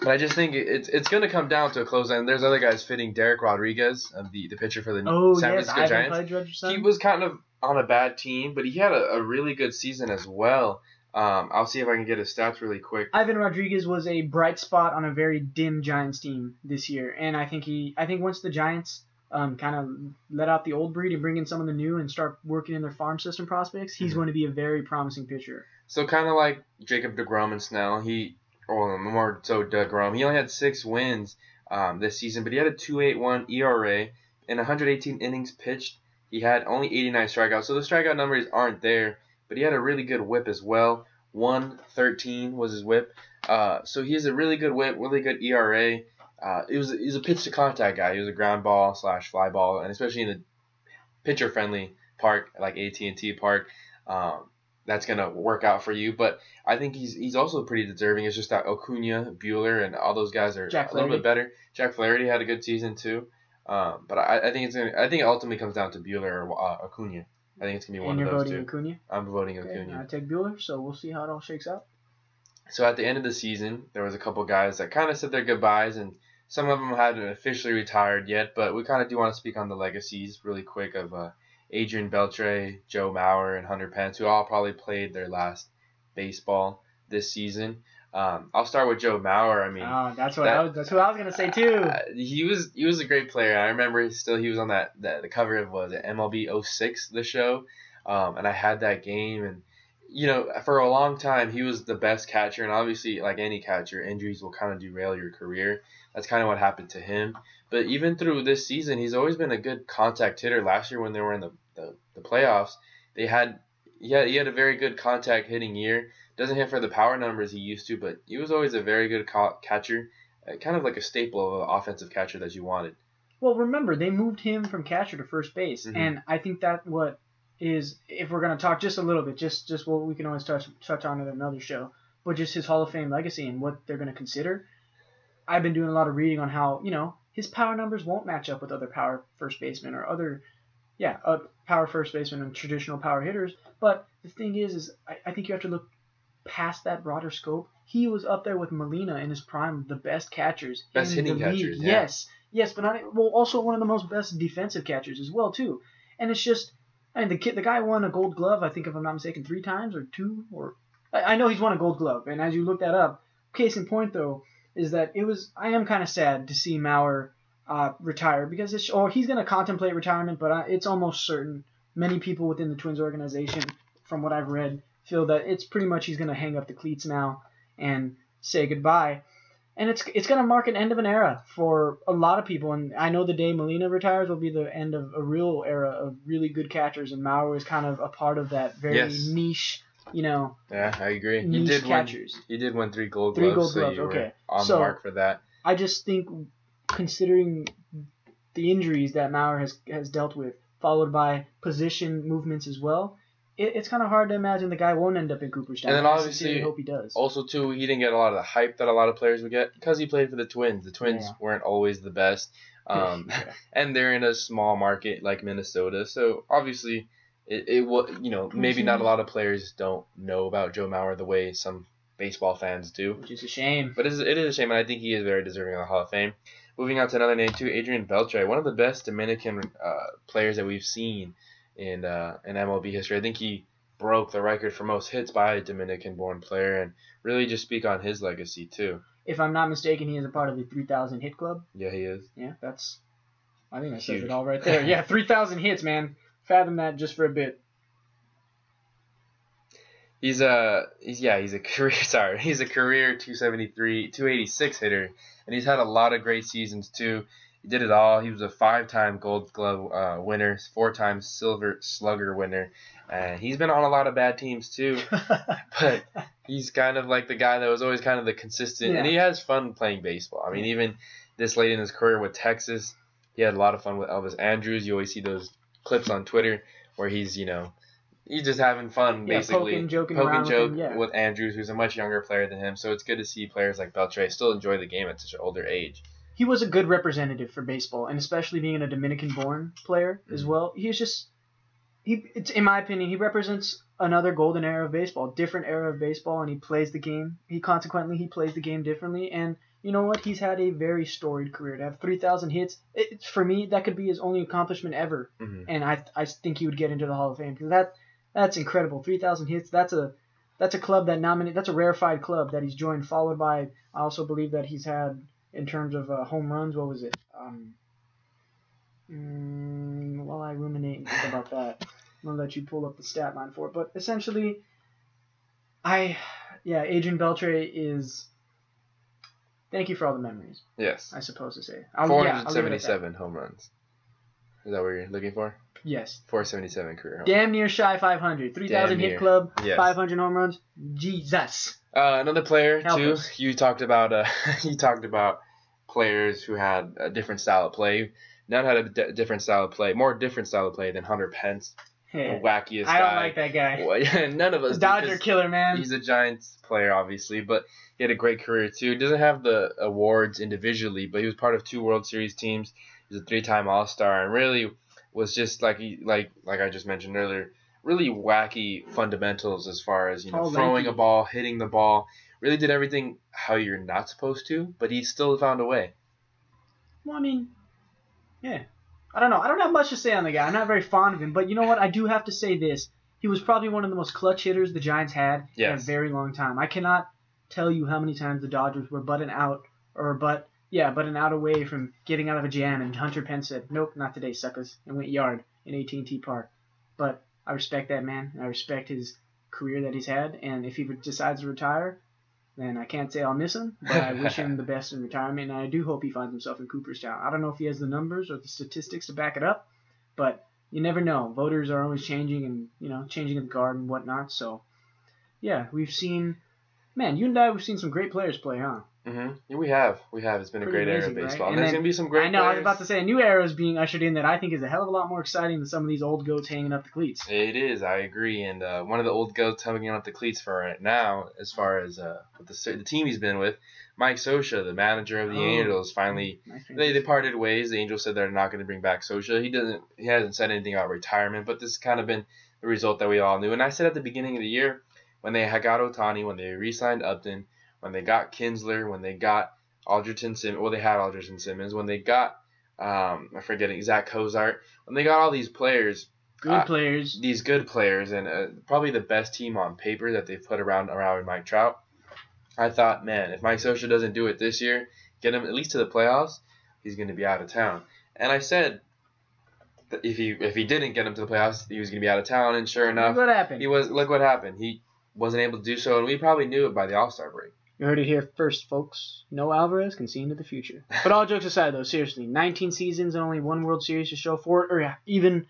But I just think it's it's going to come down to a close end. There's other guys fitting. Dereck Rodriguez, uh, the the pitcher for the oh San yes, Francisco Giants. He was kind of on a bad team, but he had a, a really good season as well. Um, I'll see if I can get his stats really quick. Ivan Rodriguez was a bright spot on a very dim Giants team this year, and I think he, I think once the Giants um, kind of let out the old breed and bring in some of the new and start working in their farm system prospects, he's Mhm. going to be a very promising pitcher. So kind of like Jacob Degrom and Snell, he or more so Degrom. He only had six wins um, this season, but he had a 2.81 ERA and 118 innings pitched. He had only 89 strikeouts, so the strikeout numbers aren't there. But he had a really good WHIP as well. 113 was his WHIP. Uh, so he has a really good WHIP, really good ERA. Uh, he was he's a pitch to contact guy. He was a ground ball slash fly ball, and especially in the pitcher friendly park like AT and T Park, um, that's gonna work out for you. But I think he's he's also pretty deserving. It's just that Acuna, Buehler, and all those guys are a little bit better. Jack Flaherty had a good season too. Um, but I, I think it's gonna, I think it ultimately comes down to Buehler or uh, Acuna. I think it's gonna be one and of you're those voting two. Acuna. I'm voting Okay, Acuna. I take Buehler, so we'll see how it all shakes out. So at the end of the season, there was a couple guys that kind of said their goodbyes, and some of them hadn't officially retired yet. But we kind of do want to speak on the legacies really quick of uh, Adrian Beltre, Joe Mauer, and Hunter Pence, who all probably played their last baseball this season. Um, I'll start with Joe Mauer. I mean, Oh, that's what that- I was. That's what I was gonna say too. uh, he was he was a great player. I remember still he was on that, that the cover of was it MLB 06 the show, um, and I had that game and you know for a long time he was the best catcher and obviously like any catcher injuries will kind of derail your career. That's kind of what happened to him. But even through this season, he's always been a good contact hitter. Last year when they were in the, the, the playoffs, they had he had he had a very good contact hitting year. Doesn't hit for the power numbers he used to, but he was always a very good ca- catcher uh, kind of like a staple of an offensive catcher that you wanted. Well, remember they moved him from catcher to first base, Mhm. and I think that what is if we're gonna talk just a little bit, just just what we can always touch touch on in another show, but just his Hall of Fame legacy and what they're gonna consider. I've been doing a lot of reading on how you know his power numbers won't match up with other power first basemen or other, yeah, uh, power first basemen and traditional power hitters. But the thing is, is I, I think you have to look past that broader scope. He was up there with Molina in his prime, the best catchers, Best in hitting the league. catchers, yeah. Yes, yes, but not well. Also one of the most best defensive catchers as well too. And it's just, I mean, the kid, the guy won a Gold Glove. I think if I'm not mistaken, three times or two or I, I know he's won a Gold Glove. And as you look that up, case in point though is that it was I am kind of sad to see Mauer uh, retire because it's or he's going to contemplate retirement, but uh, it's almost certain. Many people within the Twins organization, from what I've read, feel that it's pretty much he's going to hang up the cleats now and say goodbye. And it's it's going to mark an end of an era for a lot of people. And I know the day Molina retires will be the end of a real era of really good catchers. And Mauer is kind of a part of that very Yes. niche, you know, Yeah, I agree. He niche did win. catchers. He did win three gold Three gloves. gold so gloves, you were okay. On So- the mark for that. I just think, considering the injuries that Mauer has has dealt with, followed by position movements as well, it, it's kind of hard to imagine the guy won't end up in Cooperstown. And then I obviously- sincerely hope he does. Also, too, he didn't get a lot of the hype that a lot of players would get because he played for the Twins. The Twins Yeah. weren't always the best, *laughs* um, Yeah. and they're in a small market like Minnesota. So obviously, it, it will you know maybe not a lot of players don't know about Joe Mauer the way some baseball fans do. which is a shame. But it is, it is a shame, and I think he is very deserving of the Hall of Fame. Moving on to another name too, Adrian Beltre, one of the best Dominican uh, players that we've seen in uh, in MLB history. I think he broke the record for most hits by a Dominican-born player, and really just speak on his legacy too. If I'm not mistaken, he is a part of the 3,000 hit club. Yeah, he is. Yeah, that's. I think that says it all right there. Yeah, *laughs* 3,000 hits, man. Fathom that just for a bit. He's a he's yeah he's a *laughs* career sorry he's a career 273 286 hitter and he's had a lot of great seasons too. He did it all. He was a five-time Gold Glove uh, winner, four-time Silver Slugger winner, and he's been on a lot of bad teams too. *laughs* But he's kind of like the guy that was always kind of the consistent, and he has fun playing baseball. I mean, even this late in his career with Texas, he had a lot of fun with Elvis Andrus. You always see those clips on Twitter where he's you know he's just having fun Yeah, basically poking, joking poke around and with him, yeah. with Andrus, who's a much younger player than him. So it's good to see players like Beltre still enjoy the game at such an older age. He was a good representative for baseball, and especially being a Dominican-born player as Mhm. well. He's just he. It's in my opinion, he represents another golden era of baseball, different era of baseball, and he plays the game. He consequently he plays the game differently, and you know what? He's had a very storied career. To have three thousand hits, it, for me, that could be his only accomplishment ever, Mhm. and I I think he would get into the Hall of Fame because that that's incredible. Three thousand hits. That's a that's a club that nominate. That's a rarefied club that he's joined. Followed by, I also believe that he's had in terms of uh, home runs. What was it? Um, mm, while I ruminate and think about that, I'm gonna let you pull up the stat line for it. But essentially, I yeah, Adrian Beltre is. Thank you for all the memories. Yes, I suppose to say. I'll, four yeah, hundred I'll leave it at that. seventy-seven home runs. Is that what you're looking for? Yes. Four seventy-seven career home. Damn near shy 500. 3,000 hit club, Yes. 500 home runs. Jesus. Uh, another player Help too. us. You talked about uh, *laughs* you talked about players who had a different style of play. None had a d- different style of play, more different style of play than Hunter Pence, the wackiest I don't guy. like that guy. *laughs* Well, yeah, none of us. Dodger killer, man. He's a Giants player, obviously, but he had a great career too. Doesn't have the awards individually, but he was part of two World Series teams. He's a three-time All-Star, and really was just like he like like I just mentioned earlier, really wacky fundamentals as far as you know Tall, throwing lanky. a ball, hitting the ball. Really did everything how you're not supposed to, but he still found a way. Well, I mean, yeah. I don't know. I don't have much to say on the guy. I'm not very fond of him, but you know what? I do have to say this. He was probably one of the most clutch hitters the Giants had in a very long time. I cannot tell you how many times the Dodgers were butting out or but yeah, butting out away from getting out of a jam and Hunter Pence said, "Nope, not today, suckers," and went yard in AT&T Park. But I respect that man. and I respect his career that he's had, and if he decides to retire, then I can't say I'll miss him, but I wish him *laughs* the best in retirement, and I do hope he finds himself in Cooperstown. I don't know if he has the numbers or the statistics to back it up, but you never know. Voters are always changing and you know changing the guard and whatnot. So yeah, we've seen, man, you and I we've seen some great players play, huh? Mm-hmm. Yeah, we have, we have. It's been a Pretty great era of amazing, right? baseball. And And there's gonna be some great. I know I was about to say a new era is being ushered in that I think is a hell of a lot more exciting than some of these old goats hanging up the cleats. It is, I agree. And uh, one of the old goats hanging up the cleats for right now, as far as uh, the, the team he's been with, Mike Scioscia, the manager of the Oh. Angels, finally Nice they, they parted ways. The Angels said they're not going to bring back Scioscia. He doesn't. He hasn't said anything about retirement, but this has kind of been the result that we all knew. And I said at the beginning of the year when they had got Ohtani, when they re-signed Upton, when they got Kinsler, when they got Andrelton Simmons. Well, they had Andrelton Simmons. When they got um, I'm forgetting Zach Cozart. When they got all these players Good Uh, players. these good players and uh, probably the best team on paper that they've put around around Mike Trout. I thought, man, if Mike Scioscia doesn't do it this year, get him at least to the playoffs, he's going to be out of town. And I said if he if he didn't get him to the playoffs, he was going to be out of town. And sure enough, look what happened? he was. Look what happened. He wasn't able to do so, and we probably knew it by the All Star break. You heard it here first, folks. No Alvarez can see into the future. *laughs* But all jokes aside, though, seriously, 19 seasons and only one World Series to show for it, or yeah, even,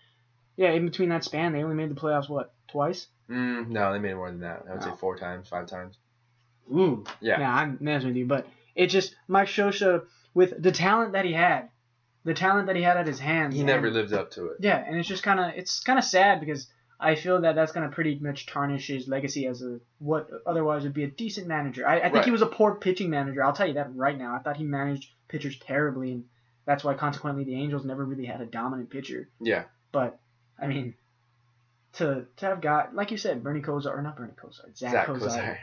yeah, in between that span, they only made the playoffs what twice? Mm, no, they made more than that. I would say four times, five times. Ooh, Yeah. Yeah, I'm messing with you, but it just Mike Scioscia with the talent that he had, the talent that he had at his hands. He never lived up to it. Yeah, and it's just kind of it's kind of sad because I feel that that's gonna pretty much tarnish his legacy as a what otherwise would be a decent manager. I, I think Right. he was a poor pitching manager. I'll tell you that right now. I thought he managed pitchers terribly, and that's why consequently the Angels never really had a dominant pitcher. Yeah. But I mean, to to have got like you said, Bernie Kosar or not Bernie Kosar, Zach, Zach Kozar, Kozar,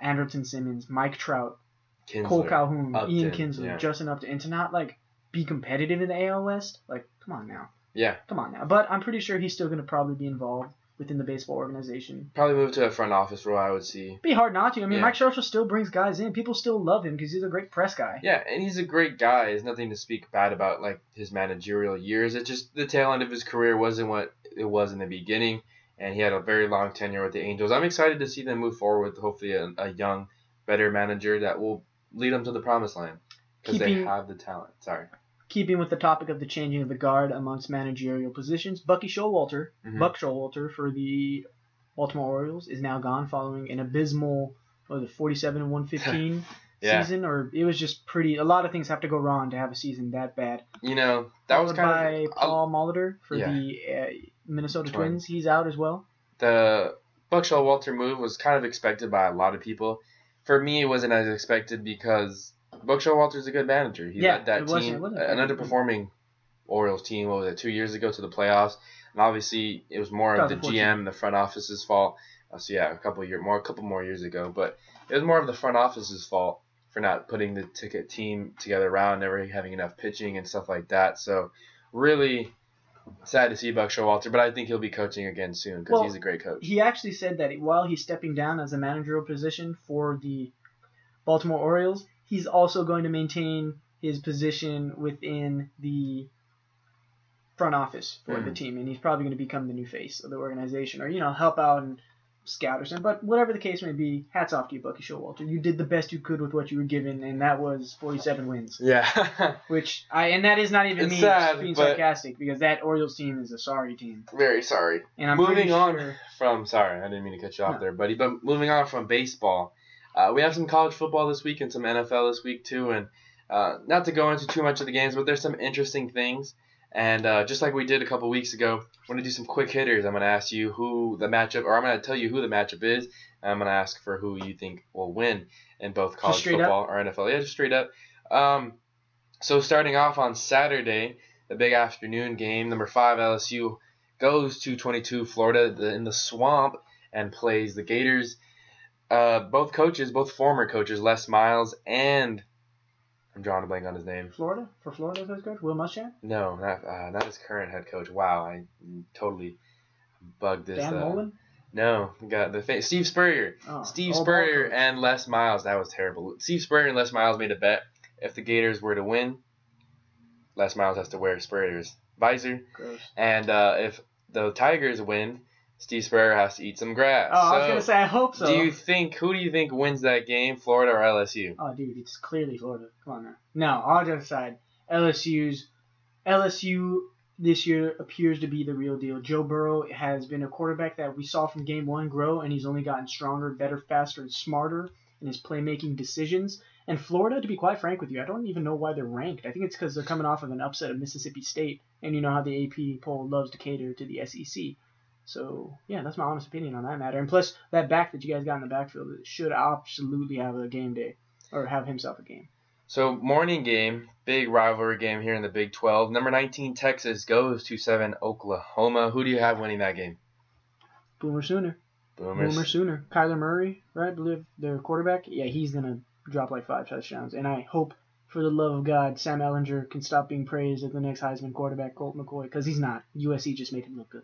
Anderson Simmons, Mike Trout, Kinsler. Cole Calhoun, Ian Upton, Kinsler, yeah. Justin Upton, and to not like be competitive in the AL West, like come on now. Yeah. Come on now. But I'm pretty sure he's still going to probably be involved within the baseball organization. Probably move to a front office role. I would see. Be hard not to. I mean, Yeah. Mike Scherzer still brings guys in. People still love him because he's a great press guy. Yeah, and he's a great guy. There's nothing to speak bad about like his managerial years. It just the tail end of his career wasn't what it was in the beginning, and he had a very long tenure with the Angels. I'm excited to see them move forward with hopefully a, a young, better manager that will lead them to the promised land because they have the talent. Sorry. Keeping with the topic of the changing of the guard amongst managerial positions, Bucky Showalter, Mhm. Buck Showalter for the Baltimore Orioles is now gone following an abysmal, what was it, 47 and 115 *laughs* Yeah. season, or it was just pretty. A lot of things have to go wrong to have a season that bad. You know that was kind by of Paul Molitor for yeah. the uh, Minnesota Twins. Twins. He's out as well. the Buck Showalter move was kind of expected by a lot of people. For me, it wasn't as expected because Buck Showalter's a good manager. He Yeah, led that team, wasn't an underperforming Orioles team, what was it, two years ago to the playoffs. And obviously, it was more of the 2014. GM, the front office's fault. Uh, so yeah, a couple year more, a couple more years ago, but it was more of the front office's fault for not putting the ticket team together around, never having enough pitching and stuff like that. So really sad to see Buck Showalter, but I think he'll be coaching again soon because Well, he's a great coach. He actually said that while he's stepping down as a managerial position for the Baltimore Orioles, he's also going to maintain his position within the front office for the Mhm. team, and he's probably going to become the new face of the organization, or you know, help out and scout or something. But whatever the case may be, hats off to you, Bucky Showalter. You did the best you could with what you were given, and that was 47 wins. Yeah, *laughs* Which I and that is not even It's me sad, being sarcastic because that Orioles team is a sorry team, very sorry. and I'm moving on sure- from sorry, I didn't mean to cut you off No. there, buddy. But moving on from baseball, uh, we have some college football this week and some NFL this week too. And uh, not to go into too much of the games, but there's some interesting things. And uh, just like we did a couple weeks ago, I'm going to do some quick hitters. I'm going to ask you who the matchup, or I'm going to tell you who the matchup is. And I'm going to ask for who you think will win in both college football or NFL. Yeah, just straight up. Um, so starting off on Saturday, the big afternoon game, number five LSU goes to 22 Florida in the swamp and plays the Gators. Uh, both coaches, both former coaches, Les Miles and I'm drawing a blank on his name. Florida for Florida's head coach Will Muschamp. No, not uh, not his current head coach. Wow, I totally bugged this. Dan uh, Mullen. No, got the fa- Steve Spurrier. Oh, Steve Spurrier and Les Miles. That was terrible. Steve Spurrier and Les Miles made a bet. If the Gators were to win, Les Miles has to wear Spurrier's visor. Gross. And uh, if the Tigers win, Steve Spurrier has to eat some grass. Oh, I was So, gonna say I hope so. do you think who do you think wins that game, Florida or LSU? Oh, dude, it's clearly Florida. Come on now. No, all jokes aside, LSU's LSU this year appears to be the real deal. Joe Burrow has been a quarterback that we saw from game one grow, and he's only gotten stronger, better, faster, and smarter in his playmaking decisions. And Florida, to be quite frank with you, I don't even know why they're ranked. I think it's because they're coming off of an upset of Mississippi State, and you know how the AP poll loves to cater to the SEC. So yeah, that's my honest opinion on that matter. And plus, that back that you guys got in the backfield should absolutely have a game day or have himself a game. So morning game, big rivalry game here in the Big 12. Number 19 Texas goes to 7 Oklahoma. Who do you have winning that game? Boomer Sooner. Boomers. Boomer Sooner. Kyler Murray, right? I believe their quarterback. Yeah, he's gonna drop like five touchdowns. And I hope, for the love of God, Sam Ehlinger can stop being praised as the next Heisman quarterback, Colt McCoy, because he's not. USC just made him look good.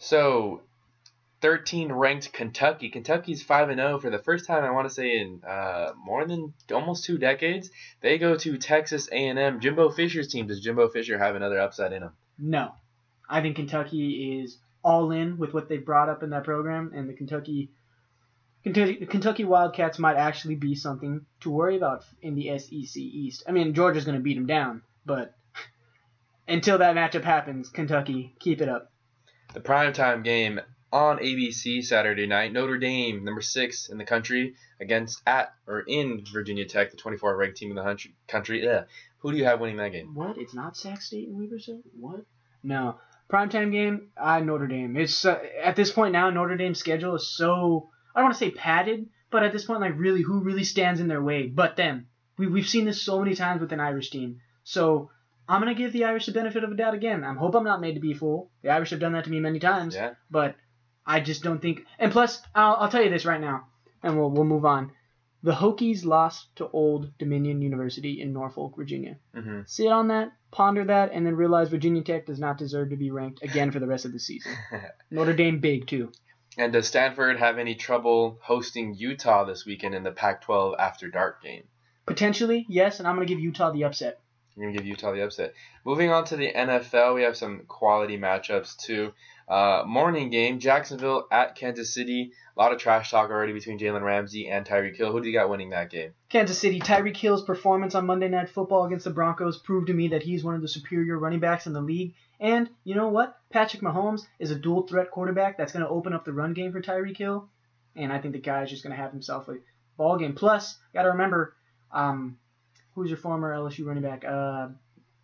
So 13 ranked Kentucky. Kentucky's 5 and 0 for the first time I want to say in uh, more than almost two decades. They go to Texas A&M. Jimbo Fisher's team. Does Jimbo Fisher have another upset in him? No, I think Kentucky is all in with what they brought up in that program, and the Kentucky, Kentucky Wildcats might actually be something to worry about in the SEC East. I mean, Georgia's going to beat them down, but *laughs* until that matchup happens, Kentucky, keep it up. The primetime game on ABC Saturday night. Notre Dame, number six in the country, against at or in Virginia Tech, the 24 ranked team in the country. Yeah. Who do you have winning that game? What? It's not Sac State and State? What? No. Primetime game, I Notre Dame. It's uh, at this point now Notre Dame's schedule is so I don't want to say padded, but at this point like really who really stands in their way but them. We we've seen this so many times with an Irish team. So I'm gonna give the Irish the benefit of a doubt again. I hope I'm not made to be a fool. The Irish have done that to me many times. Yeah. But I just don't think. And plus, I'll, I'll tell you this right now, and we'll we'll move on. The Hokies lost to Old Dominion University in Norfolk, Virginia. Mm-hmm. Sit on that, ponder that, and then realize Virginia Tech does not deserve to be ranked again for the rest of the season. *laughs* Notre Dame big too. And does Stanford have any trouble hosting Utah this weekend in the Pac-12 after dark game? Potentially, yes, and I'm going to give Utah the upset. You're going to give Utah the upset. Moving on to the NFL, we have some quality matchups too. Uh, morning game, Jacksonville at Kansas City. A lot of trash talk already between Jalen Ramsey and Tyreek Hill. Who do you got winning that game? Kansas City. Tyreek Hill's performance on Monday Night Football against the Broncos proved to me that he's one of the superior running backs in the league. And you know what? Patrick Mahomes is a dual threat quarterback that's going to open up the run game for Tyreek Hill. And I think the guy is just going to have himself a ball game. Plus, got to remember, um, who's your former LSU running back? Uh,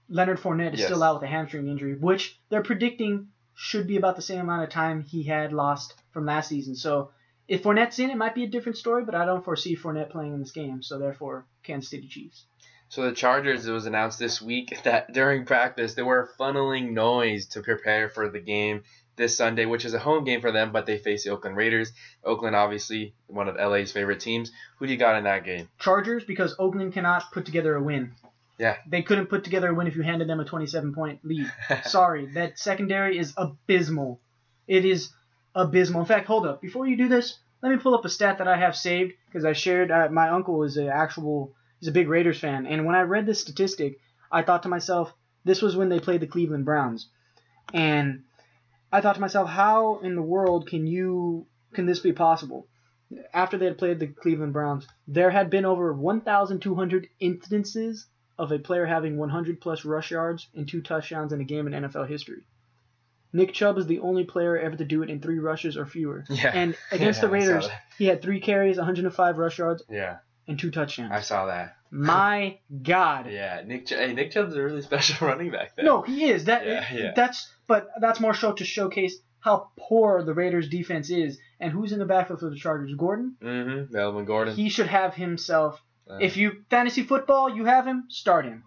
Leonard Fournette is Yes. still out with a hamstring injury, which they're predicting should be about the same amount of time he had lost from last season. So if Fournette's in, it might be a different story, but I don't foresee Fournette playing in this game. So therefore, Kansas City Chiefs. So the Chargers, it was announced this week *laughs* that during practice they were funneling noise to prepare for the game this Sunday, which is a home game for them, but they face the Oakland Raiders. Oakland, obviously, one of LA's favorite teams. Who do you got in that game? Chargers because Oakland cannot put together a win. Yeah. They couldn't put together a win if you handed them a 27 point lead. *laughs* Sorry, that secondary is abysmal. It is abysmal. In fact, hold up. Before you do this, let me pull up a stat that I have saved because I shared. Uh, my uncle is an actual. He's a big Raiders fan, and when I read this statistic, I thought to myself, this was when they played the Cleveland Browns, and I thought to myself, how in the world can you can this be possible? After they had played the Cleveland Browns, there had been over 1,200 instances of a player having 100 plus rush yards and two touchdowns in a game in NFL history. Nick Chubb is the only player ever to do it in three rushes or fewer. Yeah. And *laughs* against the Yeah, saw Raiders, he had three carries, 105 rush yards, Yeah, and two touchdowns. I saw that. My God. *laughs* Yeah, Nick. Ch- hey, Nick Chubb's a really *laughs* special running back. There. No, he is. That Yeah, yeah. that's but that's more so to showcase how poor the Raiders defense is and who's in the backfield for the Chargers. Gordon. Mm-hmm. Melvin Gordon. He should have himself. Uh, If you fantasy football, you have him. Start him.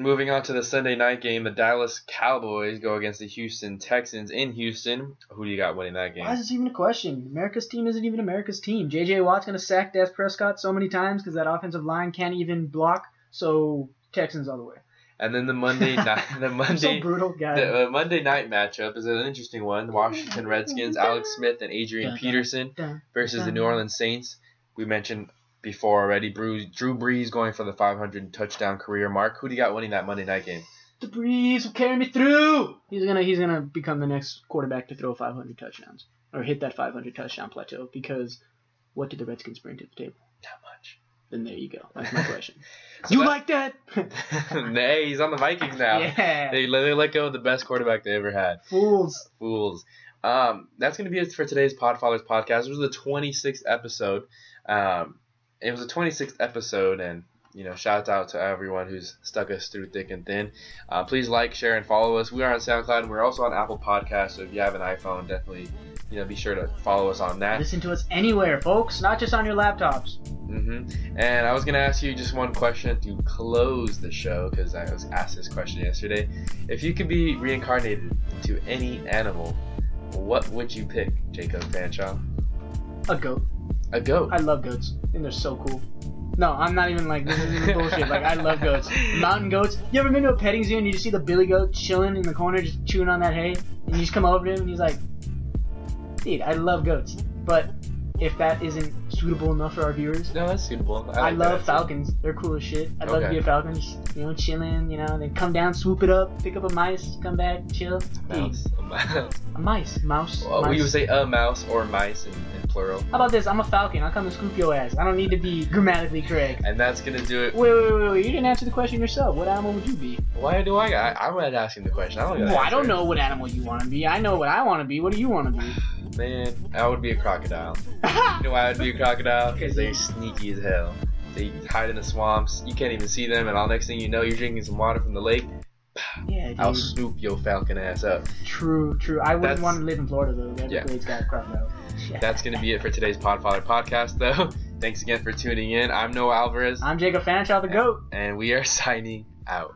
Moving on to the Sunday night game, the Dallas Cowboys go against the Houston Texans in Houston. Who do you got winning that game? Why is this even a question? America's team isn't even America's team. J.J. Watt's gonna sack Dak Prescott so many times because that offensive line can't even block. So Texans all the way. And then the Monday *laughs* night, the I'm so Monday, brutal, guy. the uh, Monday night matchup is an interesting one. Washington Redskins, Alex Smith and Adrian Peterson versus the. New Orleans Saints. We mentioned before already. Drew, Drew Brees going for the 500 touchdown career mark. Who do you got winning that Monday night game? The breeze will carry me through. He's gonna he's gonna become the next quarterback to throw 500 touchdowns or hit that 500 touchdown plateau because what did the Redskins bring to the table? Not much. Then there you go. That's my question. *laughs* So you that- like that? *laughs* Nay, he's on the Vikings now. *laughs* yeah. They, they let go of the best quarterback they ever had. Fools. Fools. Um, that's going to be it for today's Podfathers podcast. It was the 26th episode. Um, it was the 26th episode, and you know, shout out to everyone who's stuck us through thick and thin. Uh, please like, share, and follow us. We are on SoundCloud, and we're also on Apple Podcasts. So if you have an iPhone, definitely, you know, be sure to follow us on that. Listen to us anywhere, folks, not just on your laptops. hmm And I was gonna ask you just one question to close the show because I was asked this question yesterday. If you could be reincarnated into any animal, what would you pick, Jacob Fanshaw? A goat. A goat. I love goats. and they're so cool. No, I'm not even like this is even bullshit. Like I love goats. *laughs* Mountain goats. You ever been to a petting zoo and you just see the billy goat chilling in the corner, just chewing on that hay, and you just come over to him and he's like, Dude, I love goats. But if that isn't suitable enough for our viewers, No, that's suitable. I, I, like love that. falcons. They're cool as shit. I'd love to be a falcon, just, you know, chilling, you know, then come down, swoop it up, pick up a mice, come back, chill. Mouse. A mouse. a mice, mouse. Well, mice. we would say a mouse or mice in, in plural. How about this? I'm a falcon. I'll come and scoop your ass. I don't need to be grammatically correct. And that's gonna do it. Wait, wait, wait, wait. You didn't answer the question yourself. What animal would you be? Why do I? I I'm not asking the question. I don't. Well, I don't know what animal you want to be. I know what I want to be. What do you want to be? Man, I would be a crocodile. *laughs* You know why I'd be a crocodile? Because they're sneaky as hell. They hide in the swamps. You can't even see them, and all next thing you know, you're drinking some water from the lake. yeah, dude. I'll swoop your falcon ass up. True, true. I wouldn't That's- want to live in Florida though. Yeah. Everglades got crocodiles. *laughs* Yeah. That's gonna be it for today's Podfather podcast, though. *laughs* Thanks again for tuning in. I'm Noah Alvarez, I'm Jacob Fanshaw, the goat. and we are *laughs* signing out.